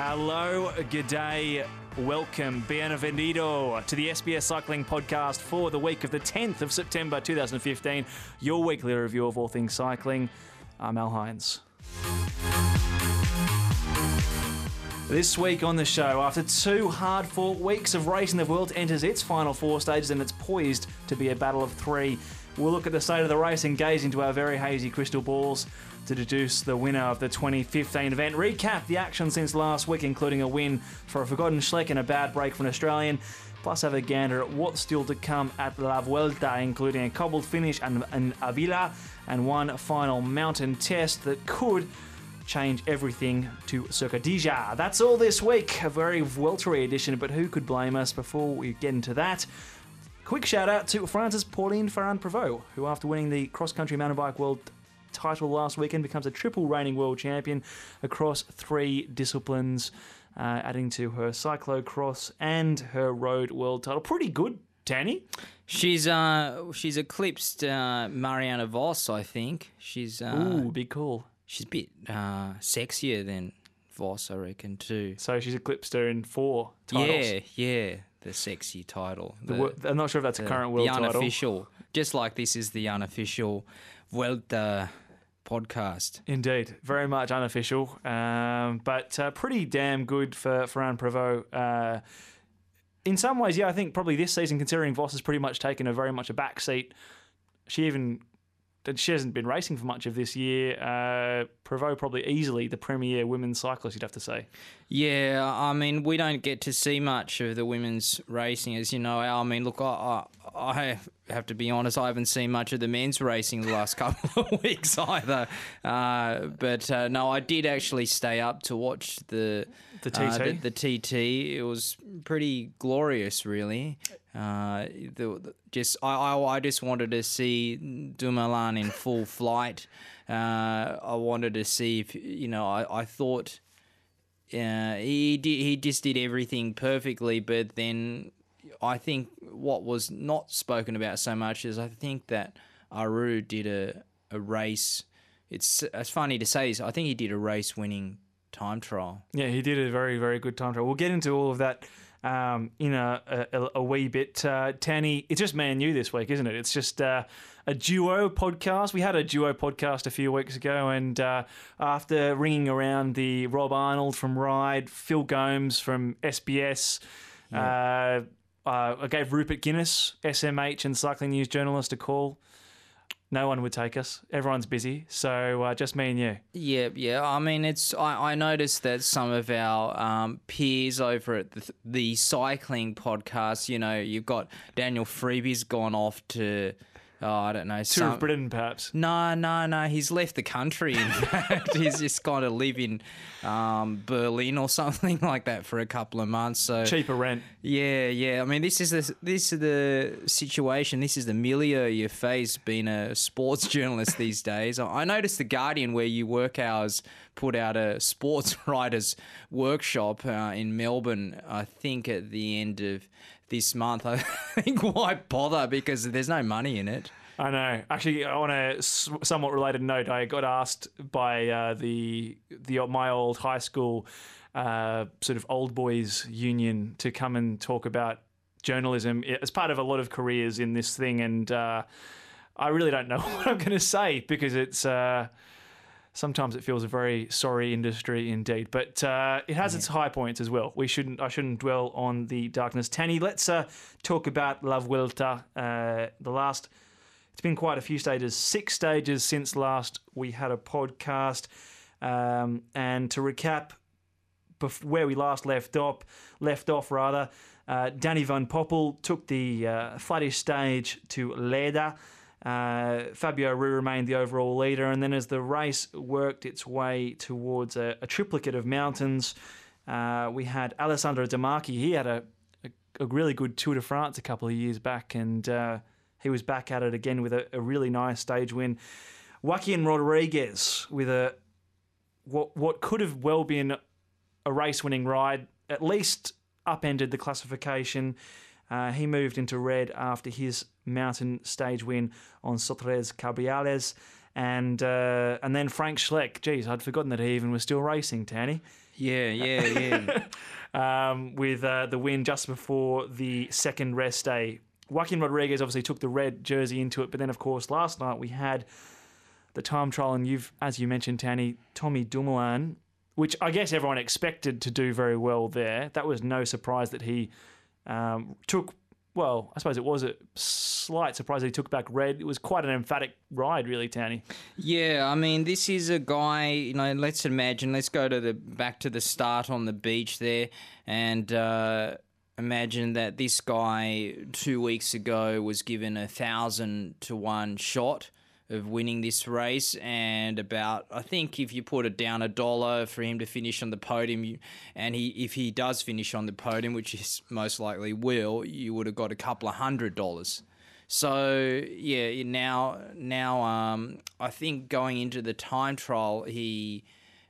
Hello, g'day, welcome, bienvenido to the SBS Cycling Podcast for the week of the 10th of September 2015, your weekly review of all things cycling. I'm Al Hines. This week on the show, after two hard fought weeks of racing, the Vuelta enters its final four stages and it's poised to be a battle of three. We'll look at the state of the race and gaze into our very hazy crystal balls to deduce the winner of the 2015 event. Recap the action since last week, including a win for a forgotten Schleck and a bad break for an Australian. Plus, have a gander at what's still to come at La Vuelta, including a cobbled finish and an Avila, and one final mountain test that could change everything to Cercedilla. That's all this week. A very weltery edition, but who could blame us before we get into that? Quick shout out to Francis Pauline Ferrand Prevot, who, after winning the cross country mountain bike world title last weekend, becomes a triple reigning world champion across three disciplines, uh, adding to her cyclocross and her road world title. Pretty good, Tanny. She's uh she's eclipsed uh, Marianne Vos, I think. She's uh, Ooh, big call. she's a bit uh, sexier than Vos, I reckon too. So she's eclipsed her in four titles. Yeah, yeah, the sexy title. The wo- I'm not sure if that's a current world the title. unofficial. Just like this is the unofficial Vuelta podcast. Indeed, very much unofficial, um, but uh, pretty damn good for Ferrand Prevot. Uh, in some ways, yeah, I think probably this season, considering Vos has pretty much taken a very much a back seat. She even she hasn't been racing for much of this year. Uh, Prevot probably easily the premier women's cyclist, you'd have to say. Yeah, I mean, we don't get to see much of the women's racing, as you know. I mean, look, I, I have to be honest, I haven't seen much of the men's racing the last couple of weeks either. Uh, but uh, no, I did actually stay up to watch the The uh, TT? the, the TT. It was pretty glorious, really. Uh, the, the- just I, I, I just wanted to see Dumoulin in full flight. Uh, I wanted to see if you know. I, I thought uh, he did, he just did everything perfectly, but then I think what was not spoken about so much is I think that Aru did a, a race. It's it's funny to say this. I think he did a race winning time trial. Yeah, he did a very, very good time trial. We'll get into all of that um, in a, a, a wee bit. Uh, Tanny, it's just man you this week, isn't it? It's just uh, a duo podcast. We had a duo podcast a few weeks ago, and uh, after ringing around the Rob Arnold from Ride, Phil Gomes from SBS, uh, uh, I gave Rupert Guinness, SMH and Cycling News journalist, a call. No one would take us. Everyone's busy, so uh, just me and you. Yeah, yeah. I mean, it's I, I noticed that some of our um, peers over at the, the cycling podcast, you know, you've got Daniel Friebe's gone off to, oh, I don't know, Tour of Britain, perhaps. No, no, no. He's left the country. In fact, he's just gone to live in um, Berlin or something like that for a couple of months. So Cheaper rent. yeah, yeah. I mean, this is the this is the situation. This is the milieu you face being a sports journalist these days. I I noticed the Guardian, where you work hours, put out a sports writers workshop uh, in Melbourne. I think at the end of this month. I think why bother because there's no money in it. I know. Actually, on a somewhat related note, I got asked by uh, the the my old high school uh, sort of old boys union to come and talk about journalism as part of a lot of careers in this thing, and uh, I really don't know what I'm going to say because it's. Uh, Sometimes it feels a very sorry industry indeed, but uh, it has its high points as well. We shouldn't, I shouldn't dwell on the darkness. Tanny, let's uh, talk about La Vuelta. Uh, the last it's been quite a few stages, six stages since last we had a podcast. Um, and to recap, bef- where we last left off, left off rather, uh, Danny Van Poppel took the uh, flattish stage to Lleida. Uh, Fabio Aru remained the overall leader, and then as the race worked its way towards a, a triplicate of mountains, uh, we had Alessandro De Marchi. He had a, a, a really good Tour de France a couple of years back, and uh, he was back at it again with a, really nice stage win. Joaquin Rodriguez with a what what could have well been a race winning ride, at least upended the classification. Uh, he moved into red after his mountain stage win on Sotres Cabrales. and uh, and then Frank Schleck. Geez, I'd forgotten that he even was still racing, Tanny. Yeah, yeah, yeah. um, with uh, the win just before the second rest day. Joaquin Rodriguez obviously took the red jersey into it, but then of course last night we had the time trial, and you've, as you mentioned, Tanny, Tommy Dumoulin, which I guess everyone expected to do very well there. That was no surprise that he um, took. Well, I suppose it was a slight surprise he took back red. It was quite an emphatic ride, really, Tanny. Yeah, I mean, this is a guy. You know, let's imagine. Let's go to the back to the start on the beach there, and. Uh, imagine that this guy two weeks ago was given a thousand to one shot of winning this race and about I think if you put it down a dollar for him to finish on the podium you, and he if he does finish on the podium which is most likely will you would have got a couple of hundred dollars. So yeah now now um, I think going into the time trial he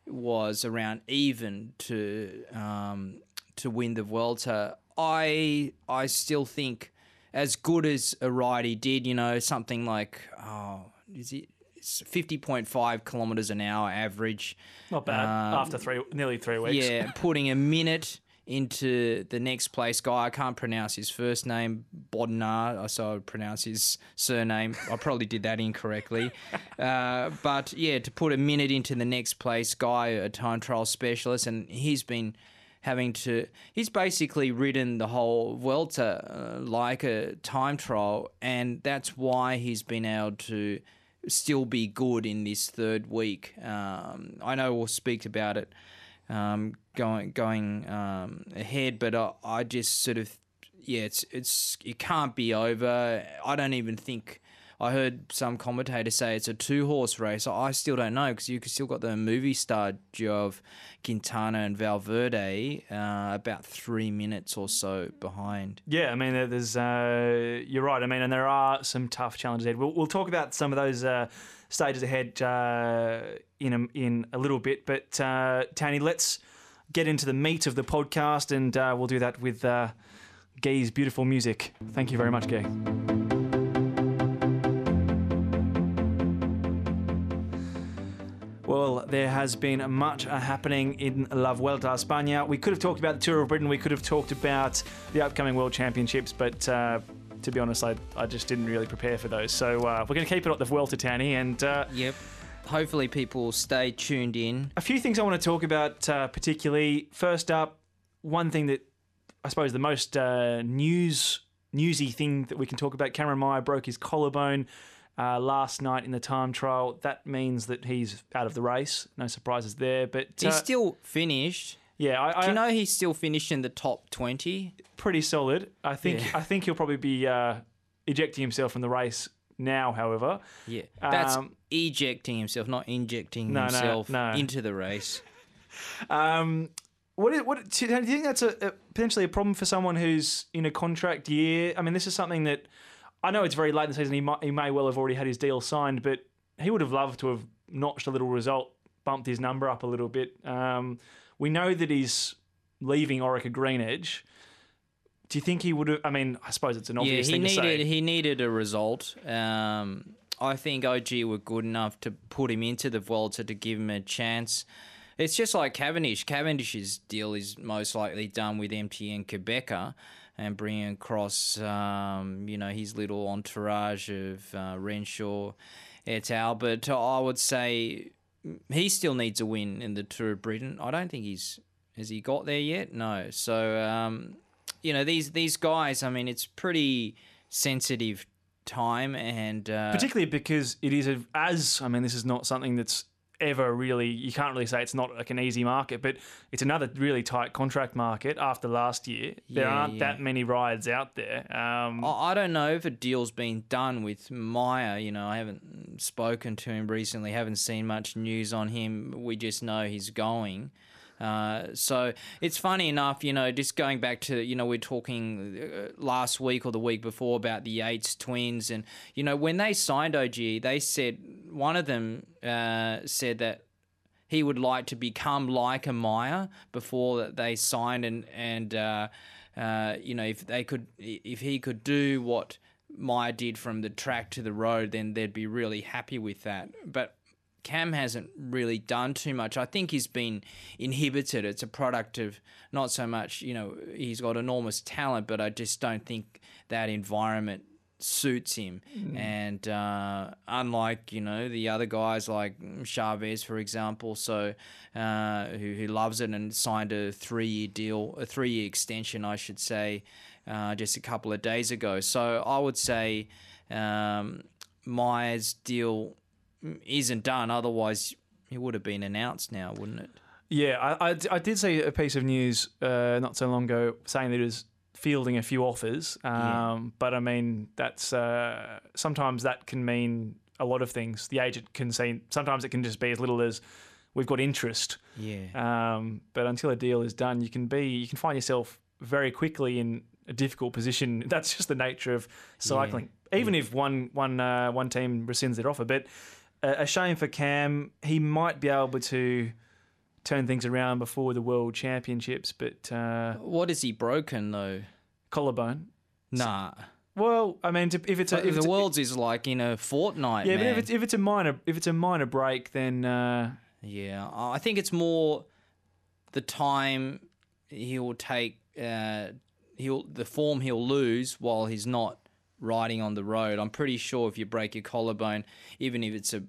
was around even to um, to win the Vuelta I I still think as good as a ride he did you know something like oh is it? 50.5 kilometers an hour average. Not bad um, after three, nearly three weeks. Yeah, putting a minute into the next place guy. I can't pronounce his first name, Bodnar, I so I would pronounce his surname. I probably did that incorrectly. Uh, but yeah, to put a minute into the next place guy, a time trial specialist, and he's been having to. He's basically ridden the whole Vuelta uh, like a time trial, and that's why he's been able to still be good in this third week. Um, I know we'll speak about it um, going going um, ahead, but I, I, just sort of yeah, it's it's it can't be over. I don't even think. I heard some commentators say it's a two horse race. I still don't know because you still got the Movistar duo of Quintana and Valverde uh, about three minutes or so behind. Yeah, I mean, there's uh, you're right. I mean, and there are some tough challenges ahead. We'll, we'll talk about some of those uh, stages ahead uh, in a, in a little bit. But uh, Tony, let's get into the meat of the podcast, and uh, we'll do that with Gay's beautiful music. Thank you very much, Gay. Well, there has been much happening in La Vuelta a España. We could have talked about the Tour of Britain. We could have talked about the upcoming World Championships, but uh, to be honest, I, I just didn't really prepare for those. So uh, we're going to keep it at the Vuelta, Tanny. And uh, yep. Hopefully, people stay tuned in. A few things I want to talk about, uh, particularly. First up, one thing that I suppose the most uh, news newsy thing that we can talk about. Cameron Meyer broke his collarbone uh, last night in the time trial. That means that he's out of the race. No surprises there. But he's uh, still finished. Yeah, I, I, do you know he's still finished in the top twenty? Pretty solid. I think. Yeah. I think he'll probably be uh, ejecting himself from the race now. However, yeah, that's um, ejecting himself, not injecting no, himself no, no. into the race. um, what, is, what do you think that's a, a, potentially a problem for someone who's in a contract year? I mean, this is something that I know it's very late in the season. He might, he may well have already had his deal signed, but he would have loved to have notched a little result, bumped his number up a little bit. Um, we know that he's leaving Orica Green Edge. Do you think he would have? I mean, I suppose it's an obvious yeah, he thing needed, to say. He needed a result. Um, I think OG were good enough to put him into the Vuelta to give him a chance. It's just like Cavendish. Cavendish's deal is most likely done with MTN Qhubeka and bringing across, um, you know, his little entourage of uh, Renshaw et al. But I would say he still needs a win in the Tour of Britain. I don't think he's has he got there yet. No. So um, you know these these guys. I mean, it's pretty sensitive time and uh, particularly because it is a, as I mean, this is not something that's ever really you can't really say it's not like an easy market but it's another really tight contract market after last year. There yeah, aren't yeah. that many rides out there um, I don't know if a deal's been done with Meyer you know I haven't spoken to him recently haven't seen much news on him. We just know he's going uh, so it's funny enough, you know, just going back to, you know, we're talking uh, last week or the week before about the Yates twins. And, you know, when they signed OG, they said, one of them uh, said that he would like to become like a Meyer before that they signed and, and, uh, uh, you know, if they could, if he could do what Meyer did from the track to the road, then they'd be really happy with that. But Cam hasn't really done too much. I think he's been inhibited. It's a product of not so much, you know, he's got enormous talent, but I just don't think that environment suits him. And uh, unlike, you know, the other guys like Chavez, for example, so uh, who, who loves it and signed a three year deal, a three year extension, I should say, uh, just a couple of days ago. So I would say um, Meyer's deal isn't done. Otherwise, it would have been announced now, wouldn't it? Yeah, I, I, I did see a piece of news uh, not so long ago saying that it was fielding a few offers. Um, Yeah. But I mean, that's uh, sometimes that can mean a lot of things. The agent can say sometimes it can just be as little as we've got interest. Yeah. Um, but until a deal is done, you can be you can find yourself very quickly in a difficult position. That's just the nature of cycling. Even if one one uh, one team rescinds their offer, but a shame for Cam. He might be able to turn things around before the World Championships, but uh, What is he broken though? collarbone. Nah. Well, I mean, if it's a, if the it's a, world's is like in a fortnight. yeah, man. but if it's if it's a minor if it's a minor break, then uh, Yeah, I think it's more the time he'll take. Uh, he'll the form he'll lose while he's not riding on the road. I'm pretty sure if you break your collarbone, even if it's a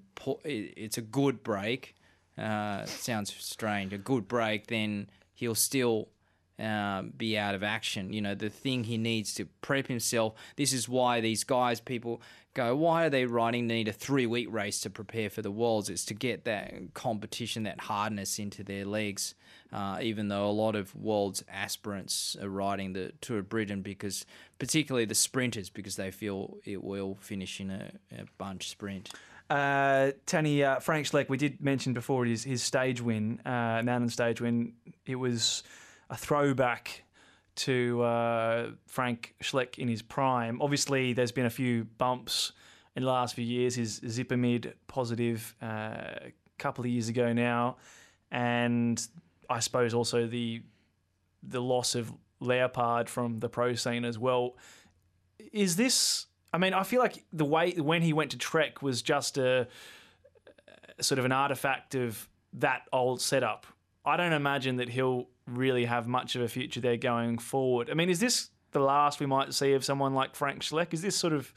it's a good break, uh, sounds strange. A good break, then he'll still. Um, be out of action. You know, the thing he needs to prep himself. This is why these guys, people go, why are they riding? They need a three week race to prepare for the Worlds. It's to get that competition, that hardness into their legs. Uh, even though a lot of Worlds aspirants are riding the Tour of Britain because, particularly the sprinters, because they feel it will finish in a, a bunch sprint. Uh, uh, Frank Schleck, we did mention before his, his stage win, uh, mountain stage win. It was a throwback to uh, Frank Schleck in his prime. Obviously, there's been a few bumps in the last few years. His Xipamide positive uh, a couple of years ago now, and I suppose also the the loss of Leopard from the pro scene as well. Is this? I mean, I feel like the way when he went to Trek was just a, sort of an artifact of that old setup. I don't imagine that he'll really have much of a future there going forward. I mean, is this the last we might see of someone like Frank Schleck? Is this sort of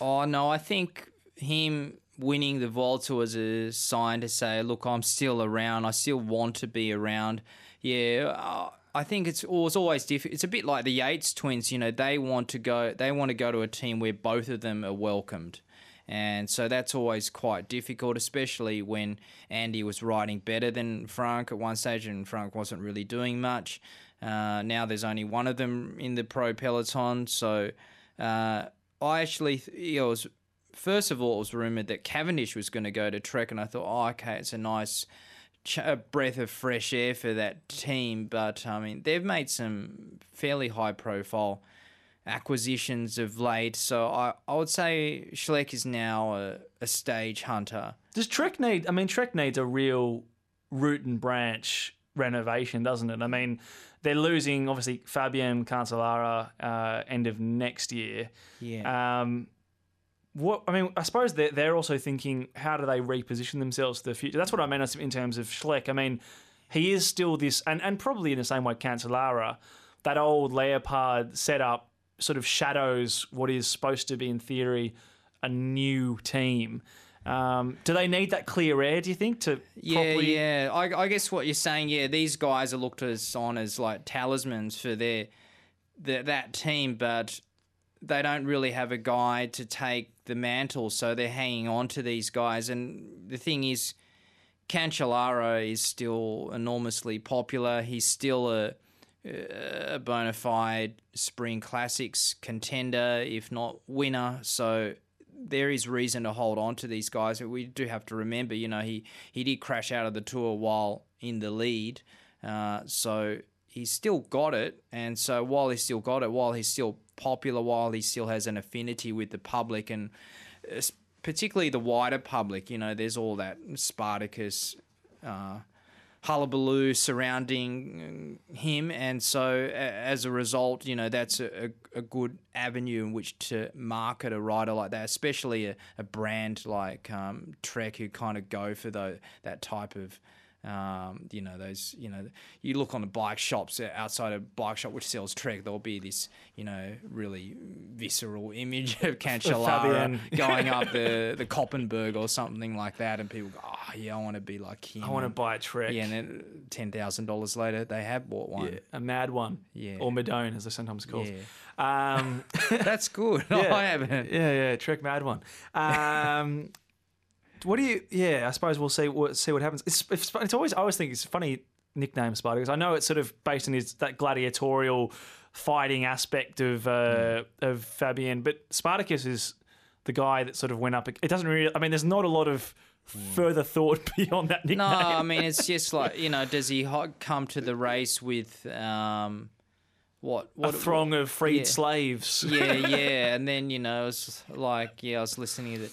Oh no, I think him winning the Volta was a sign to say, look, I'm still around. I still want to be around. Yeah, uh, I think it's, it was always different. It's a bit like the Yates twins. You know, they want to go. They want to go to a team where both of them are welcomed. And so that's always quite difficult, especially when Andy was riding better than Frank at one stage and Frank wasn't really doing much. Uh, now there's only one of them in the pro peloton. So uh, I actually, it was, first of all, it was rumoured that Cavendish was going to go to Trek, and I thought, oh, okay, it's a nice ch- a breath of fresh air for that team. But, I mean, they've made some fairly high profile acquisitions of late. So I, I would say Schleck is now a, a stage hunter. does Trek need? I mean, Trek needs a real root and branch renovation, doesn't it? I mean, they're losing obviously Fabian Cancellara uh, end of next year. Yeah. Um, what I mean, I suppose they're, they're also thinking, how do they reposition themselves to the future? That's what I mean in terms of Schleck. I mean, he is still this, and, and probably in the same way Cancellara, that old Leopard setup sort of shadows what is supposed to be, in theory, a new team. Um, do they need that clear air, do you think, to Yeah, properly... yeah. I, I guess what you're saying, yeah, these guys are looked as on as like talismans for their, their that team, but they don't really have a guy to take the mantle, so they're hanging on to these guys. And the thing is, Cancellara is still enormously popular. He's still a, a bona fide spring classics contender, if not winner. So there is reason to hold on to these guys. But We do have to remember, you know, he, he did crash out of the tour while in the lead. Uh, so he's still got it. And so while he's still got it, while he's still popular, while he still has an affinity with the public and particularly the wider public, you know, there's all that Spartacus uh, hullabaloo surrounding uh, him, and so as a result, you know that's a, a, a good avenue in which to market a rider like that, especially a, a brand like um, Trek who kind of go for the, that type of. Um, you know those. You know, you look on the bike shops uh, outside a bike shop which sells Trek. There'll be this, you know, really visceral image of Cancellara going up the the Koppenberg or something like that, and people go, "Oh yeah, I want to be like him." I want to buy a Trek. Yeah, and then ten thousand dollars later, they have bought one. Yeah, a mad one. Yeah. Or Madone, as they're sometimes called. Yeah. Um, That's good. yeah, I haven't. Yeah, yeah, Trek Mad one. Um, what do you? Yeah, I suppose we'll see what see what happens. It's it's, it's always I always think it's a funny nickname Spartacus. I know it's sort of based on his that gladiatorial fighting aspect of uh, of Fabian, but Spartacus is the guy that sort of went up. It doesn't really. I mean, there's not a lot of further thought beyond that nickname. No, I mean it's just like you know, does he come to the race with um, what a what throng of freed yeah. slaves. yeah, yeah, and then you know it's like yeah, I was listening to the.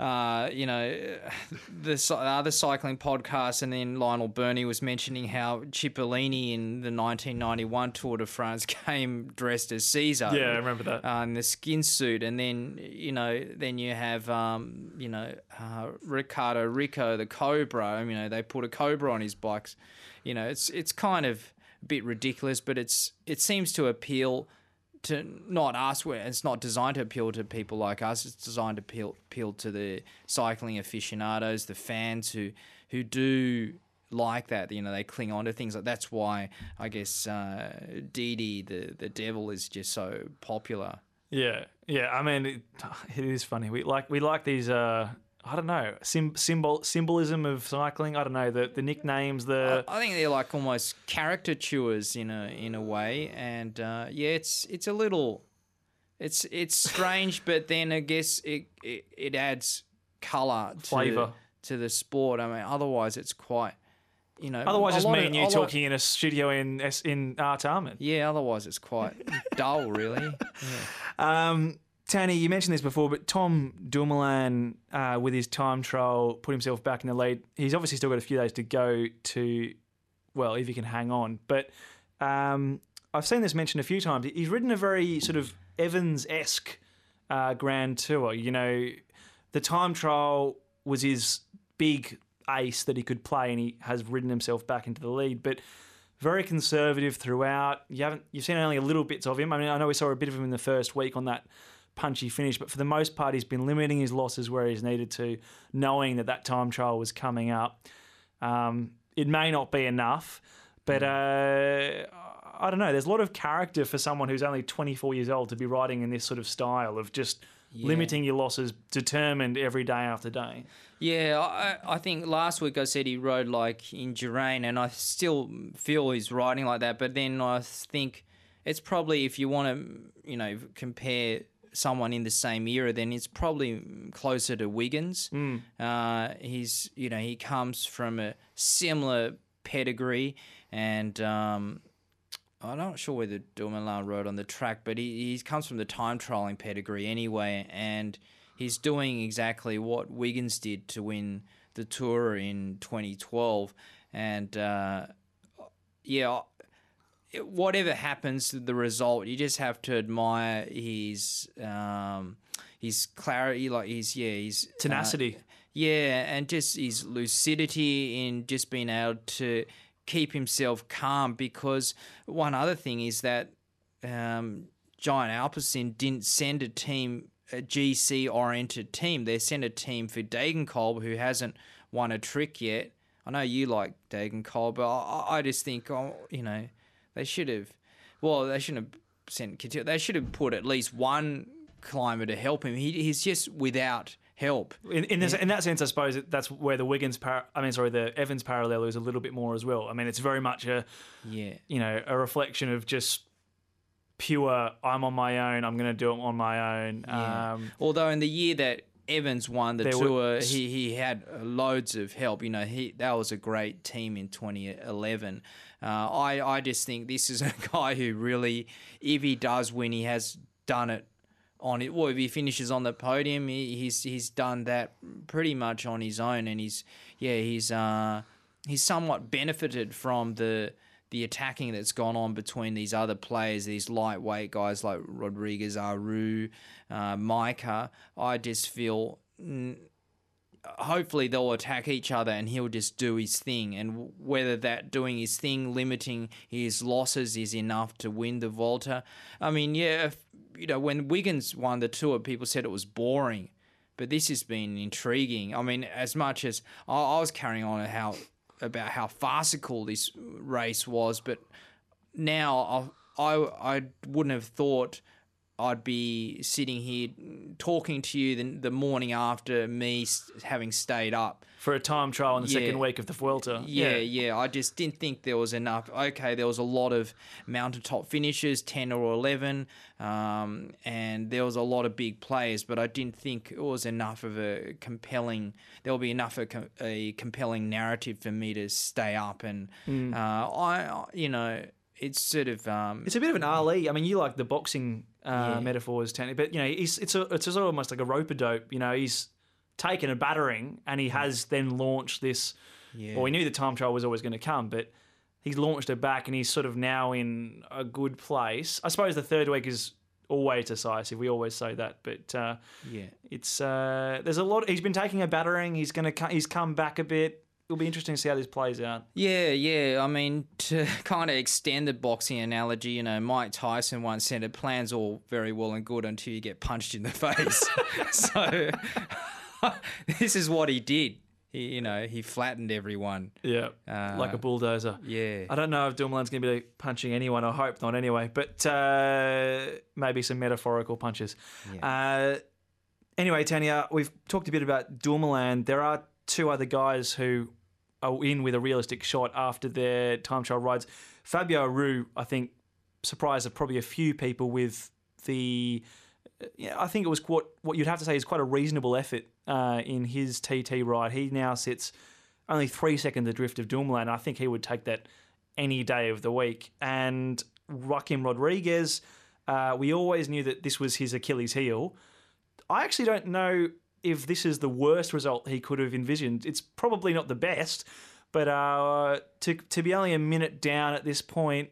Uh, you know, the other cycling podcast, and then Lionel Birnie was mentioning how Cipollini in the 1991 Tour de France came dressed as Caesar. Yeah, I remember that. uh, in the skin suit, and then you know, then you have um, you know uh, Riccardo Riccò the Cobra. You know, they put a Cobra on his bikes. You know, it's it's kind of a bit ridiculous, but it's it seems to appeal to not us. Where it's not designed to appeal to people like us. It's designed to appeal appeal to the cycling aficionados, the fans who who do like that. You know, they cling on to things like that's why I guess uh, Didi the the devil is just so popular. Yeah, yeah. I mean, it, it is funny. We like we like these. Uh, I don't know sim- symbol symbolism of cycling. I don't know the the nicknames. The I think they're like almost caricatures in a in a way, and uh, yeah, it's it's a little, it's it's strange, but then I guess it it, it adds color to Flavour. to the sport. I mean, otherwise it's quite, you know. otherwise, it's me and you talking in a studio in in Artarmon. Yeah, otherwise it's quite dull, really. Um, Tony, you mentioned this before, but Tom Dumoulin, uh, with his time trial, put himself back in the lead. He's obviously still got a few days to go to, well, if he can hang on. But um, I've seen this mentioned a few times. He's ridden a very sort of Evans esque uh, Grand Tour. You know, the time trial was his big ace that he could play, and he has ridden himself back into the lead. But very conservative throughout. You haven't you've seen only a little bits of him. I mean, I know we saw a bit of him in the first week on that punchy finish, but for the most part, he's been limiting his losses where he's needed to, knowing that that time trial was coming up. Um, it may not be enough, but uh, I don't know. There's a lot of character for someone who's only 24 years old to be riding in this sort of style of just limiting your losses, determined every day after day. Yeah, I, I think last week I said he rode like in Geraint, and I still feel he's riding like that. But then I think it's probably if you want to, you know, compare someone in the same era, then it's probably closer to Wiggins. Uh, he's, you know, he comes from a similar pedigree, and um, I'm not sure whether Dumoulin rode on the track, but he, he comes from the time trialing pedigree anyway, and he's doing exactly what Wiggins did to win the Tour in 2012. And uh, yeah, whatever happens to the result, you just have to admire his um, his clarity, like his yeah, his uh, Tenacity. yeah, and just his lucidity in just being able to keep himself calm. Because one other thing is that um, Giant Alpecin didn't send a team, a GC oriented team. They sent a team for Degenkolb, who hasn't won a trick yet. I know you like Degenkolb, but I, I just think, oh, you know, they should have. Well, they shouldn't have sent. They should have put at least one climber to help him. He, he's just without help. In, in, this, in that sense, I suppose that's where the Wiggins, par- I mean, sorry, the Evans parallel is a little bit more as well. I mean, it's very much a, Yeah. you know, a reflection of just pure. I'm on my own. I'm going to do it on my own. Yeah. Um, Although in the year that Evans won the There were- tour, he, he had loads of help. You know, he that was a great team in 2011. Uh, I I just think this is a guy who really, if he does win, he has done it on it. Well, if he finishes on the podium, he, he's he's done that pretty much on his own, and he's yeah he's uh he's somewhat benefited from the the attacking that's gone on between these other players, these lightweight guys like Rodriguez, Aru, uh, Majka. I just feel. Mm, hopefully they'll attack each other and he'll just do his thing. And whether that doing his thing limiting his losses is enough to win the Volta I mean yeah if, you know when Wiggins won the tour people said it was boring. But this has been intriguing. I mean as much as I, I was carrying on how about how farcical this race was but now I I, I wouldn't have thought I'd be sitting here talking to you the, the morning after me having stayed up for a time trial in the yeah. second week of the Vuelta. Yeah, yeah, yeah, I just didn't think there was enough. Okay, there was a lot of mountaintop finishes, ten or eleven, um, and there was a lot of big players, but I didn't think it was enough of a compelling. There will be enough of a compelling narrative for me to stay up, and mm. uh, I, you know it's sort of um, it's a bit of an Ali. I mean, you like the boxing uh, yeah. metaphors, but you know, he's, it's a, it's a, almost like a rope a dope. You know, he's taken a battering and he has then launched this. Yeah. Well, we knew the time trial was always going to come, but he's launched it back and he's sort of now in a good place. I suppose the third week is always decisive. We always say that, but uh, yeah, it's uh, there's a lot. He's been taking a battering. He's gonna he's come back a bit it'll be interesting to see how this plays out. Yeah, yeah. I mean, to kind of extend the boxing analogy, you know, Mike Tyson once said it plans all very well and good until you get punched in the face. so this is what he did. He, you know, he flattened everyone. Yeah, uh, like a bulldozer. Yeah. I don't know if Dumoulin's going to be punching anyone. I hope not anyway, but uh, maybe some metaphorical punches. Yeah. Uh, anyway, Tanya, we've talked a bit about Dumoulin. There are two other guys who in with a realistic shot after their time trial rides. Fabio Aru, I think, surprised probably a few people with the. Yeah, I think it was what what you'd have to say is quite a reasonable effort uh, in his TT ride. He now sits only three seconds adrift of Dumoulin. I think he would take that any day of the week. And Joaquim Rodriguez, uh, we always knew that this was his Achilles heel. I actually don't know if this is the worst result he could have envisioned, it's probably not the best. But uh, to to be only a minute down at this point,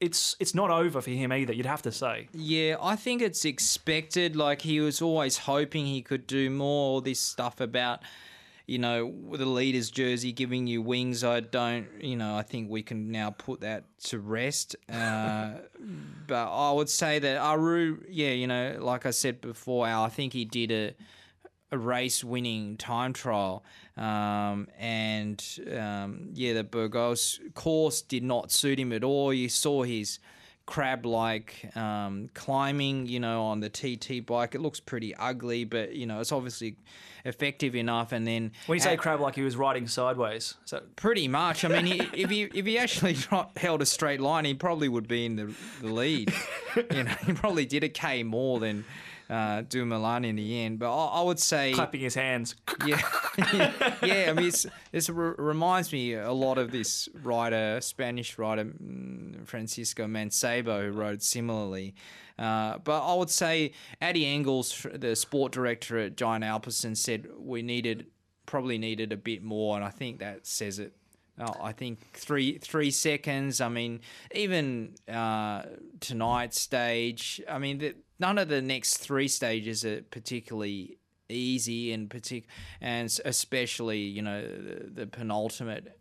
it's it's not over for him either. You'd have to say. Yeah, I think it's expected. Like he was always hoping he could do more. All This stuff about you know the leader's jersey giving you wings. I don't. You know, I think we can now put that to rest. Uh, but I would say that Aru, yeah, you know, like I said before, Al, I think he did a a race winning time trial. Um, and um, yeah, the Burgos course did not suit him at all. You saw his crab like um, climbing, you know, on the TT bike. It looks pretty ugly, but, you know, it's obviously effective enough. And then. When you say crab like he was riding sideways. So. Pretty much. I mean, he, if, he, if he actually held a straight line, he probably would be in the, the lead. you know, he probably did a K more than uh, Milan in the end. But I, I, would say clapping his hands. Yeah, yeah. I mean, it's, this re- reminds me a lot of this writer, Spanish writer mm, Francisco Mancebo, who wrote similarly. Uh, but I would say Addy Engels, the sport director at Giant Alpecin, said we needed probably needed a bit more, and I think that says it Oh, I think three three seconds. I mean, even uh, tonight's stage. I mean, the, none of the next three stages are particularly easy, and partic- and especially you know the, the penultimate.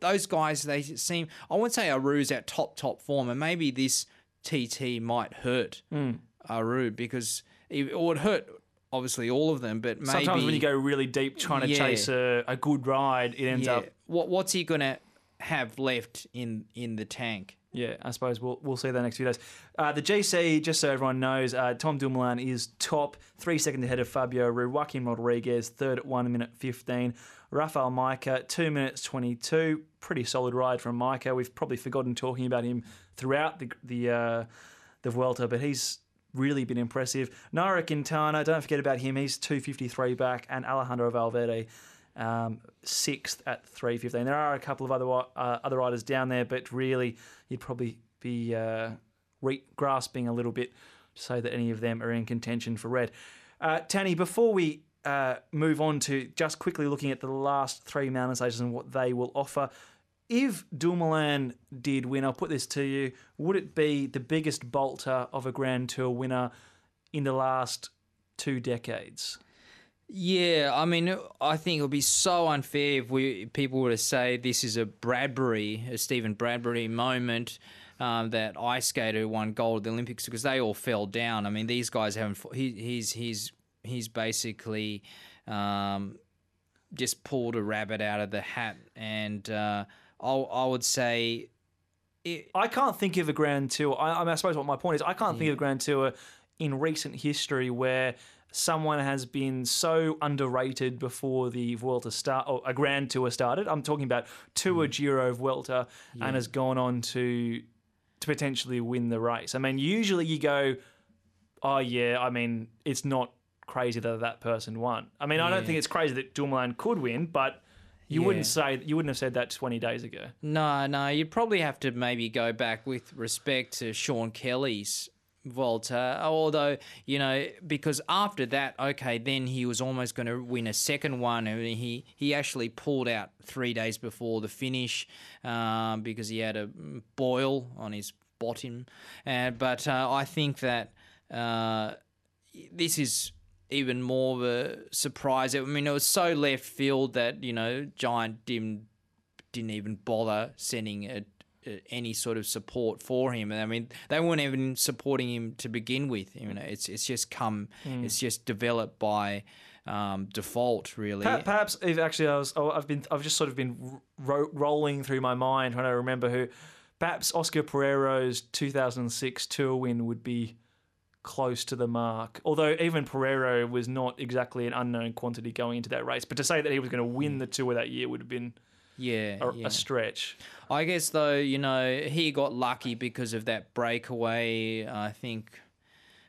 Those guys, they seem. I wouldn't say Aru's at top top form, and maybe this TT might hurt mm. Aru because it would hurt obviously all of them, but maybe sometimes when you go really deep trying to yeah. chase a, a good ride, it ends yeah. up. What what's he gonna have left in in the tank? Yeah, I suppose we'll we'll see that next few days. Uh, the GC, just so everyone knows, uh, Tom Dumoulin is top, three seconds ahead of Fabio Aru, Joaquim Rodriguez, third at one minute fifteen. Rafael Majka, two minutes twenty two. Pretty solid ride from Majka. We've probably forgotten talking about him throughout the the uh, the Vuelta, but he's really been impressive. Nairo Quintana, don't forget about him. He's 253 back, and Alejandro Valverde, um, sixth at 315. There are a couple of other uh, other riders down there, but really, you'd probably be uh, re- grasping a little bit to say that any of them are in contention for red. Uh, Tanny, before we uh, move on to just quickly looking at the last three mountain stages and what they will offer. If Dumoulin did win, I'll put this to you: Would it be the biggest bolter of a Grand Tour winner in the last two decades? Yeah, I mean, I think it would be so unfair if we people were to say this is a Bradbury, a Steven Bradbury moment. Um, that ice skater won gold at the Olympics because they all fell down. I mean, these guys haven't. He, he's he's he's basically um, just pulled a rabbit out of the hat, and uh, I would say. It, I can't think of a Grand Tour. I, I, mean, I suppose what my point is, I can't think of a Grand Tour in recent history where someone has been so underrated before the Vuelta start or a Grand Tour started. I'm talking about Tour mm. Giro Vuelta yeah. and has gone on to to potentially win the race. I mean, usually you go, oh yeah, I mean, it's not crazy that that person won. I mean, yeah. I don't think it's crazy that Dumoulin could win, but you yeah. wouldn't say you wouldn't have said that 20 days ago. No, no, you'd probably have to maybe go back with respect to Sean Kelly's Vuelta, although you know because after that, okay, then he was almost going to win a second one, and he he actually pulled out three days before the finish um, because he had a boil on his bottom. Uh, but uh, I think that uh, this is even more of a surprise. I mean, it was so left field that you know Giant didn't didn't even bother sending a any sort of support for him. I mean, they weren't even supporting him to begin with. You know, it's it's just come, mm. it's just developed by um, default, really. Perhaps if actually I was, oh, I've been, I've just sort of been ro- rolling through my mind trying to remember who. Perhaps Oscar Pereiro's 2006 Tour win would be close to the mark. Although even Pereiro was not exactly an unknown quantity going into that race, but to say that he was going to win the Tour that year would have been yeah, a, yeah. a stretch. I guess though, you know, he got lucky because of that breakaway. I think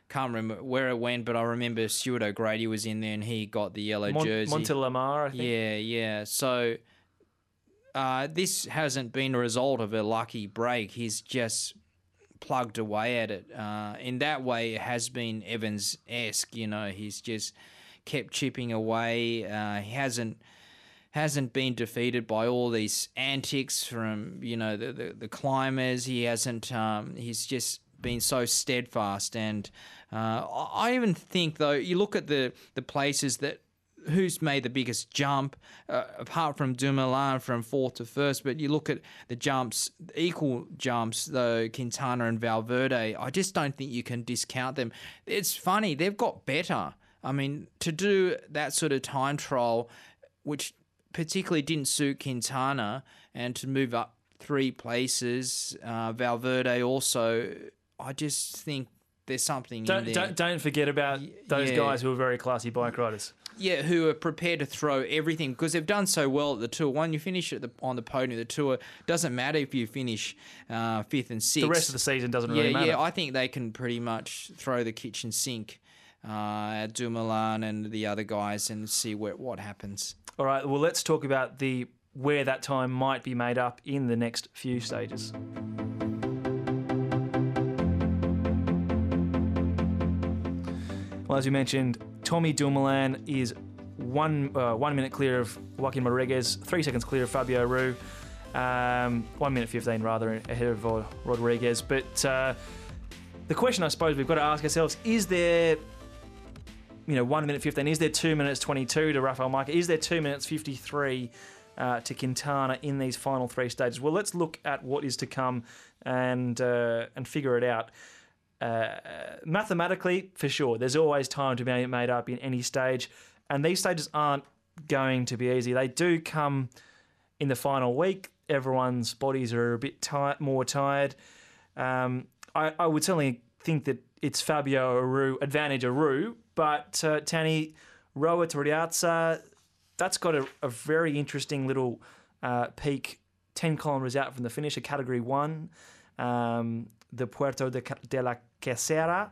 can't remember where it went, but I remember Stuart O'Grady was in there and he got the yellow Mon- jersey. Montelimar, I think. Yeah, yeah. So uh, this hasn't been a result of a lucky break. He's just plugged away at it. Uh, in that way, it has been Evans esque. You know, he's just kept chipping away. Uh, he hasn't hasn't been defeated by all these antics from you know the the, the climbers. He hasn't. Um, he's just been so steadfast, and uh, I even think though you look at the the places that who's made the biggest jump uh, apart from Dumoulin from fourth to first but you look at the jumps equal jumps though Quintana and Valverde I just don't think you can discount them it's funny they've got better I mean to do that sort of time trial which particularly didn't suit Quintana, and to move up three places, uh, Valverde also. I just think there's something don't, Don't, don't forget about those yeah. guys who are very classy bike riders. Yeah, who are prepared to throw everything because they've done so well at the tour. When you finish at the, on the podium, the tour doesn't matter if you finish uh, fifth and sixth. The rest of the season doesn't yeah, really matter. Yeah, I think they can pretty much throw the kitchen sink uh, Dumoulin and the other guys and see where, what happens. All right, well, let's talk about the where that time might be made up in the next few stages. Well, as you mentioned, Tommy Dumoulin is one uh, one minute clear of Joaquin Rodriguez, three seconds clear of Fabio Aru, um, one minute fifteen rather ahead of Rodriguez. But uh, the question I suppose we've got to ask ourselves is there you know, one minute 15. Is there two minutes 22 to Rafael Majka? Is there two minutes 53 uh, to Quintana in these final three stages? Well, let's look at what is to come and uh, and figure it out. Uh, mathematically, for sure, there's always time to be made up in any stage, and these stages aren't going to be easy. They do come in the final week. Everyone's bodies are a bit more tired. Um, I, I would certainly think that it's Fabio Aru, advantage Aru, but uh, Tani Roa Riaza, that's got a, a, very interesting little uh, peak 10 kilometres out from the finish, a category one, um, the Puerto de, de la Quesera.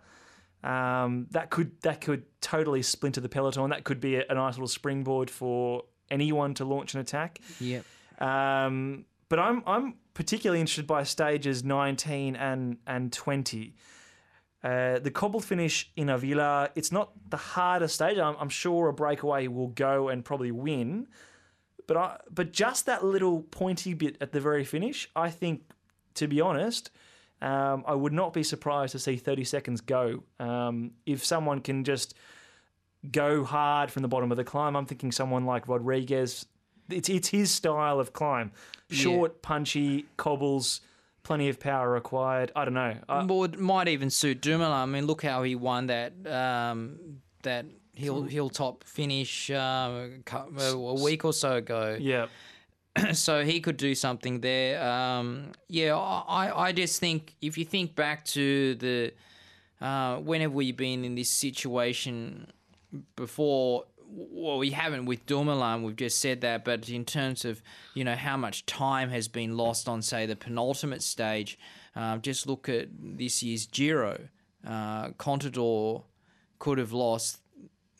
Um, that could that could totally splinter the peloton. That could be a, a nice little springboard for anyone to launch an attack. Yep. Um, but I'm I'm particularly interested by stages 19 and and 20 Uh, the cobbled finish in Avila, it's not the hardest stage. I'm, I'm sure a breakaway will go and probably win, but I, but just that little pointy bit at the very finish, I think, to be honest, um, I would not be surprised to see 30 seconds go. Um, if someone can just go hard from the bottom of the climb, I'm thinking someone like Rodriguez. It's it's his style of climb, short, punchy cobbles plenty of power required. I don't know. I, well, it might even suit Dumoulin. I mean, look how he won that um, that hill hilltop finish uh, a week or so ago. yeah, so he could do something there. Um, yeah, I, I just think if you think back to the uh, when have we been in this situation before? Well, we haven't with Dumoulin. We've just said that, but in terms of you know how much time has been lost on say the penultimate stage, uh, just look at this year's Giro. Uh, Contador could have lost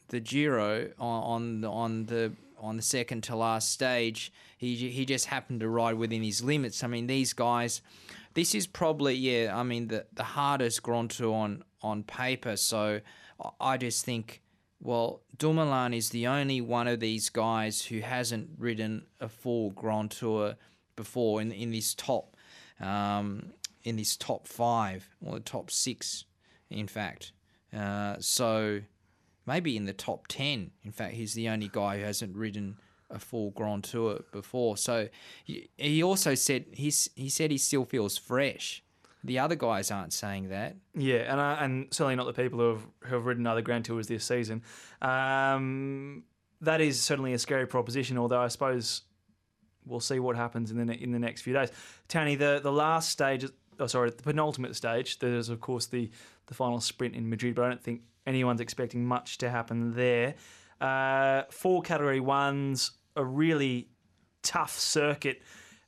the Giro on, on the on the on the second to last stage. He he just happened to ride within his limits. I mean, these guys. This is probably yeah. I mean, the the hardest Grand Tour on on paper. So I just think well, Dumoulin is the only one of these guys who hasn't ridden a full Grand Tour before in in this top, um, in this top five or the top six, in fact. Uh, so maybe in the top ten. In fact, he's the only guy who hasn't ridden a full Grand Tour before. So he also said he's he said he still feels fresh. The other guys aren't saying that. Yeah, and uh, and certainly not the people who have, who have ridden other Grand Tours this season. Um, that is certainly a scary proposition. Although I suppose we'll see what happens in the ne- in the next few days. Tony, the the last stage, oh sorry, the penultimate stage. There's of course the the final sprint in Madrid, but I don't think anyone's expecting much to happen there. Uh, four Category Ones, a really tough circuit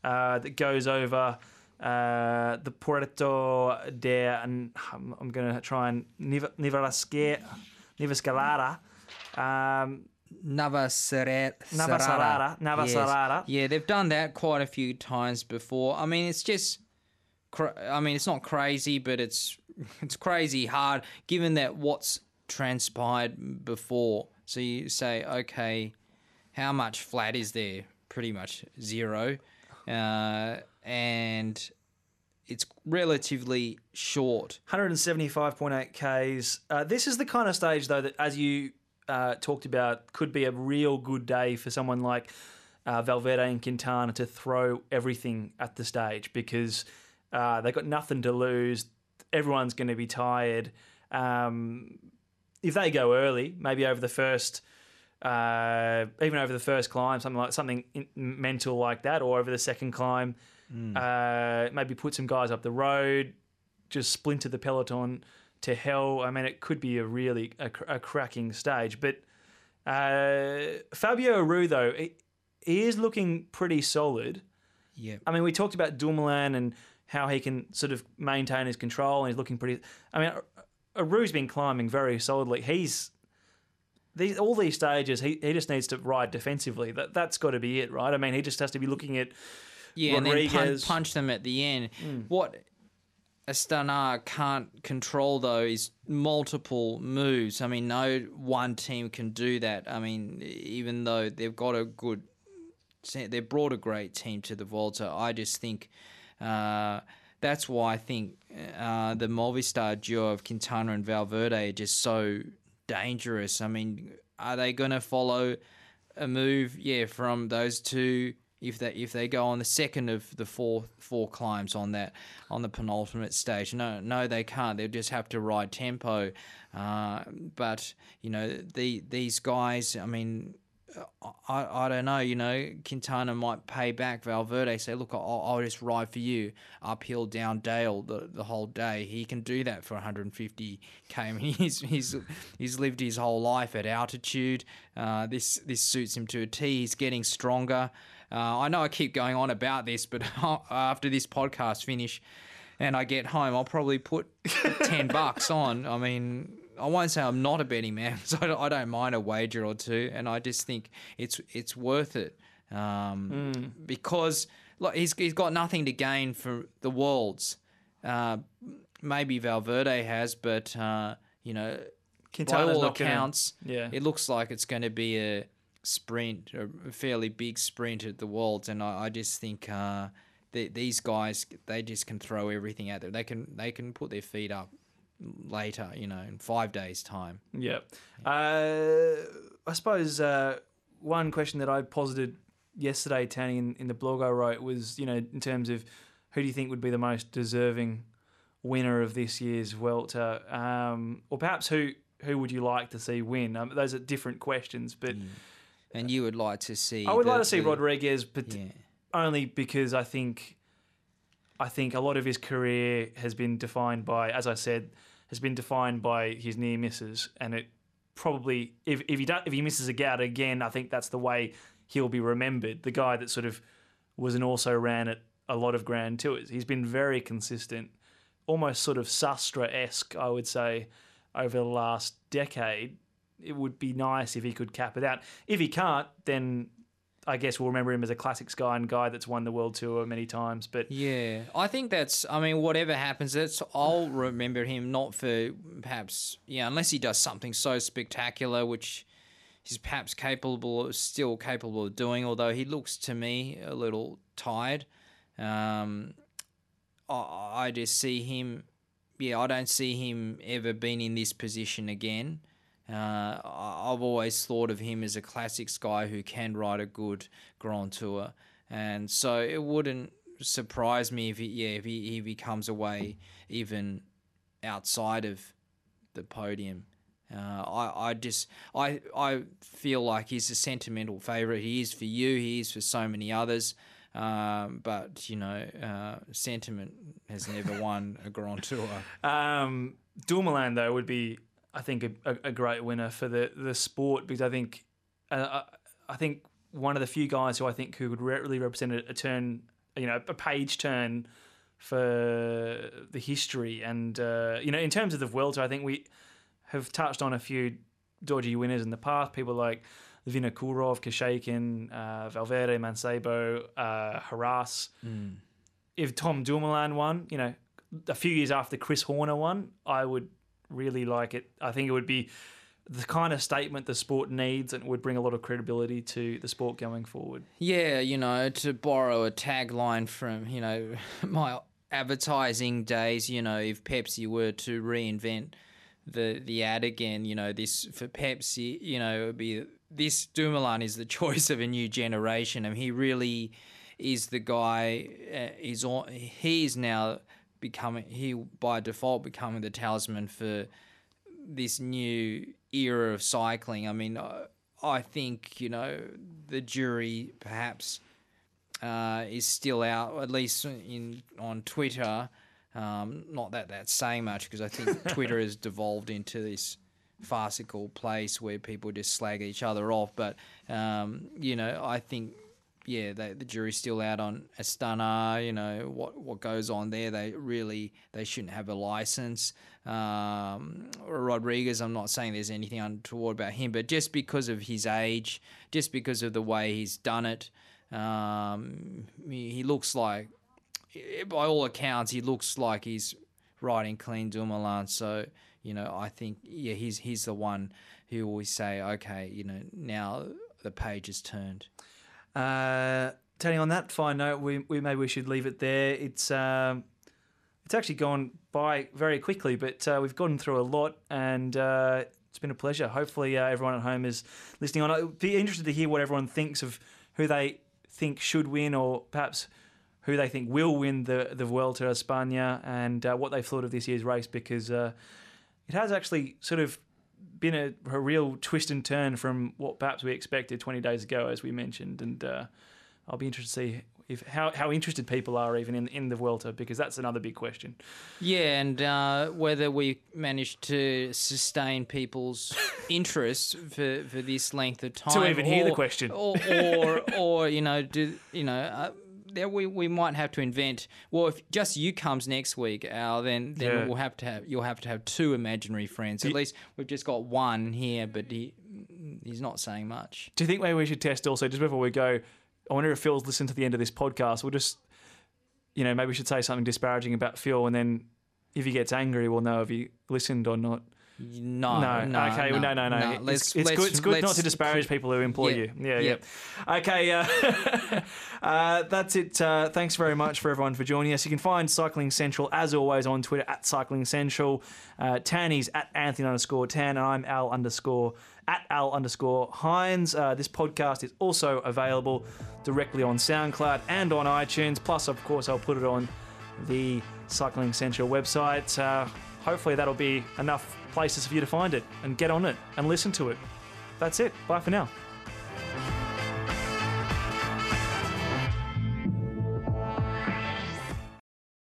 uh, that goes over uh, the Puerto de, and I'm, I'm going to try and Nivascalada. Um, Navacerrada. Navacerrada. Navacerrada. Yes. Yeah, they've done that quite a few times before. I mean, it's just, cra- I mean, it's not crazy, but it's it's crazy hard given that what's transpired before. So you say, okay, how much flat is there? Pretty much zero. Uh, and it's relatively short. 175.8 Ks. Uh, this is the kind of stage, though, that as you uh, talked about, could be a real good day for someone like uh, Valverde and Quintana to throw everything at the stage because uh, they've got nothing to lose. Everyone's going to be tired. Um, if they go early, maybe over the first uh, even over the first climb, something like something mental like that, or over the second climb, mm. uh, maybe put some guys up the road, just splinter the peloton to hell. I mean, it could be a really a, a cracking stage. But uh, Fabio Aru, though, he, he is looking pretty solid. Yeah. I mean, we talked about Dumoulin and how he can sort of maintain his control, and he's looking pretty. I mean, Aru's been climbing very solidly. He's these all these stages, he, he just needs to ride defensively. That that's got to be it, right? I mean, he just has to be looking at yeah, Rodriguez. and then punch, punch them at the end. Mm. What Astana can't control though is multiple moves. I mean, no one team can do that. I mean, even though they've got a good, they've brought a great team to the Vuelta. I just think. Uh, that's why I think uh, the Movistar duo of Quintana and Valverde are just so dangerous. I mean, are they going to follow a move? Yeah, from those two. If they if they go on the second of the four four climbs on that on the penultimate stage, no no they can't. They'll just have to ride tempo. Uh, but you know the these guys. I mean, I, I don't know, you know, Quintana might pay back Valverde, say, look, I'll, I'll just ride for you uphill, down Dale the, the whole day. He can do that for 150k. I mean, he's, he's, he's lived his whole life at altitude. Uh, this, this suits him to a T. He's getting stronger. Uh, I know I keep going on about this, but after this podcast finish and I get home, I'll probably put 10 bucks on. I mean, I won't say I'm not a betting man, so I don't mind a wager or two, and I just think it's it's worth it um, mm. because look, he's he's got nothing to gain for the worlds. Uh, maybe Valverde has, but uh, you know, by all not gonna- accounts, yeah. it looks like it's going to be a sprint, a fairly big sprint at the Worlds, and I, I just think uh, th- these guys they just can throw everything out there. They can they can put their feet up later, you know, in five days' time. Yeah. Uh, I suppose uh, one question that I posited yesterday, Tanny, in, in the blog I wrote was, you know, in terms of who do you think would be the most deserving winner of this year's Vuelta, um, or perhaps who who would you like to see win? Um, those are different questions, but And you would like to see? I would the- like to see the- Rodriguez, but Yeah. only because I think I think a lot of his career has been defined by, as I said, has been defined by his near misses, and it probably if if he does, if he misses a gout again, I think that's the way he'll be remembered. The guy that sort of was and also ran at a lot of Grand Tours. He's been very consistent, almost sort of Sastre esque, I would say, over the last decade. It would be nice if he could cap it out. If he can't, then I guess we'll remember him as a classics guy and guy that's won the world tour many times. But Yeah, I think that's. I mean, whatever happens, that's. I'll remember him not for perhaps. Yeah, unless he does something so spectacular, which he's perhaps capable, still capable of doing. Although he looks to me a little tired. Um, I, I just see him. Yeah, I don't see him ever being in this position again. Uh, I've always thought of him as a classics guy who can ride a good Grand Tour, and so it wouldn't surprise me if he, yeah, if he, he comes away even outside of the podium. Uh, I, I just I I feel like he's a sentimental favourite. He is for you. He is for so many others. Um, but you know, uh, sentiment has never won a Grand Tour. Um, Dumoulin though would be, I think, a, a, a great winner for the, the sport because I think, uh, I think one of the few guys who I think who could re- really represent a, a turn, you know, a page turn for the history. And uh, you know, in terms of the Vuelta, I think we have touched on a few dodgy winners in the past. People like Vinokurov, Kashechkin, uh, Valverde, Mancebo, uh, Heras if Tom Dumoulin won, you know, a few years after Chris Horner won, I would really like it. I think it would be the kind of statement the sport needs and would bring a lot of credibility to the sport going forward. Yeah, you know, to borrow a tagline from, you know, my advertising days, you know, if Pepsi were to reinvent the the ad again, you know, this for Pepsi, you know, it would be this Dumoulin is the choice of a new generation and he really is the guy uh, he's on he is now becoming he by default becoming the talisman for this new era of cycling. I mean, uh, I think you know the jury perhaps uh, is still out, at least in on Twitter. Um, not that that's saying much because I think Twitter has devolved into this farcical place where people just slag each other off. But um, you know, I think yeah, the jury's still out on Astana. You know what what goes on there. They really they shouldn't have a license. Um, Rodriguez, I'm not saying there's anything untoward about him, but just because of his age, just because of the way he's done it, um, he, he looks like, by all accounts, he looks like he's riding clean Dumoulin. So you know, I think yeah, he's he's the one who always say, okay, you know, now the page is turned. Uh, Tony, on that fine note, we, we maybe we should leave it there. It's um, it's actually gone by very quickly, but uh, we've gotten through a lot, and uh, it's been a pleasure. Hopefully, uh, everyone at home is listening on. I'd be interested to hear what everyone thinks of who they think should win, or perhaps who they think will win the the Vuelta a España, and uh, what they've thought of this year's race, because uh, it has actually sort of been a, a real twist and turn from what perhaps we expected 20 days ago, as we mentioned. And uh, I'll be interested to see if how, how interested people are even in, in the Vuelta, because that's another big question. Yeah, and uh, whether we managed to sustain people's interest for, for this length of time, To even hear the or- question. or or, or you know, do you know? Uh, there we, we might have to invent. Well, if just you comes next week, Al, then then Yeah. we'll have to have you'll have to have two imaginary friends. At least we've just got one here, but he he's not saying much. Do you think maybe we should test also, just before we go, I wonder if Phil's listened to the end of this podcast. We'll just, you know, maybe we should say something disparaging about Phil and then if he gets angry, we'll know if he listened or not. No, No, no, okay, no, no, no, no. no. It's, good. It's good not to disparage people who employ Yeah, you. Yeah, yeah. yeah. Okay, uh, uh, that's it. Uh, thanks very much for everyone for joining us. You can find Cycling Central as always on Twitter at Cycling Central. Uh, Tanny's at Anthony underscore Tan, and I'm Al underscore at Al underscore Hines. Uh, this podcast is also available directly on SoundCloud and on iTunes. Plus, of course, I'll put it on the Cycling Central website. Uh, hopefully, that'll be enough places for you to find it and get on it and listen to it. That's it. Bye for now.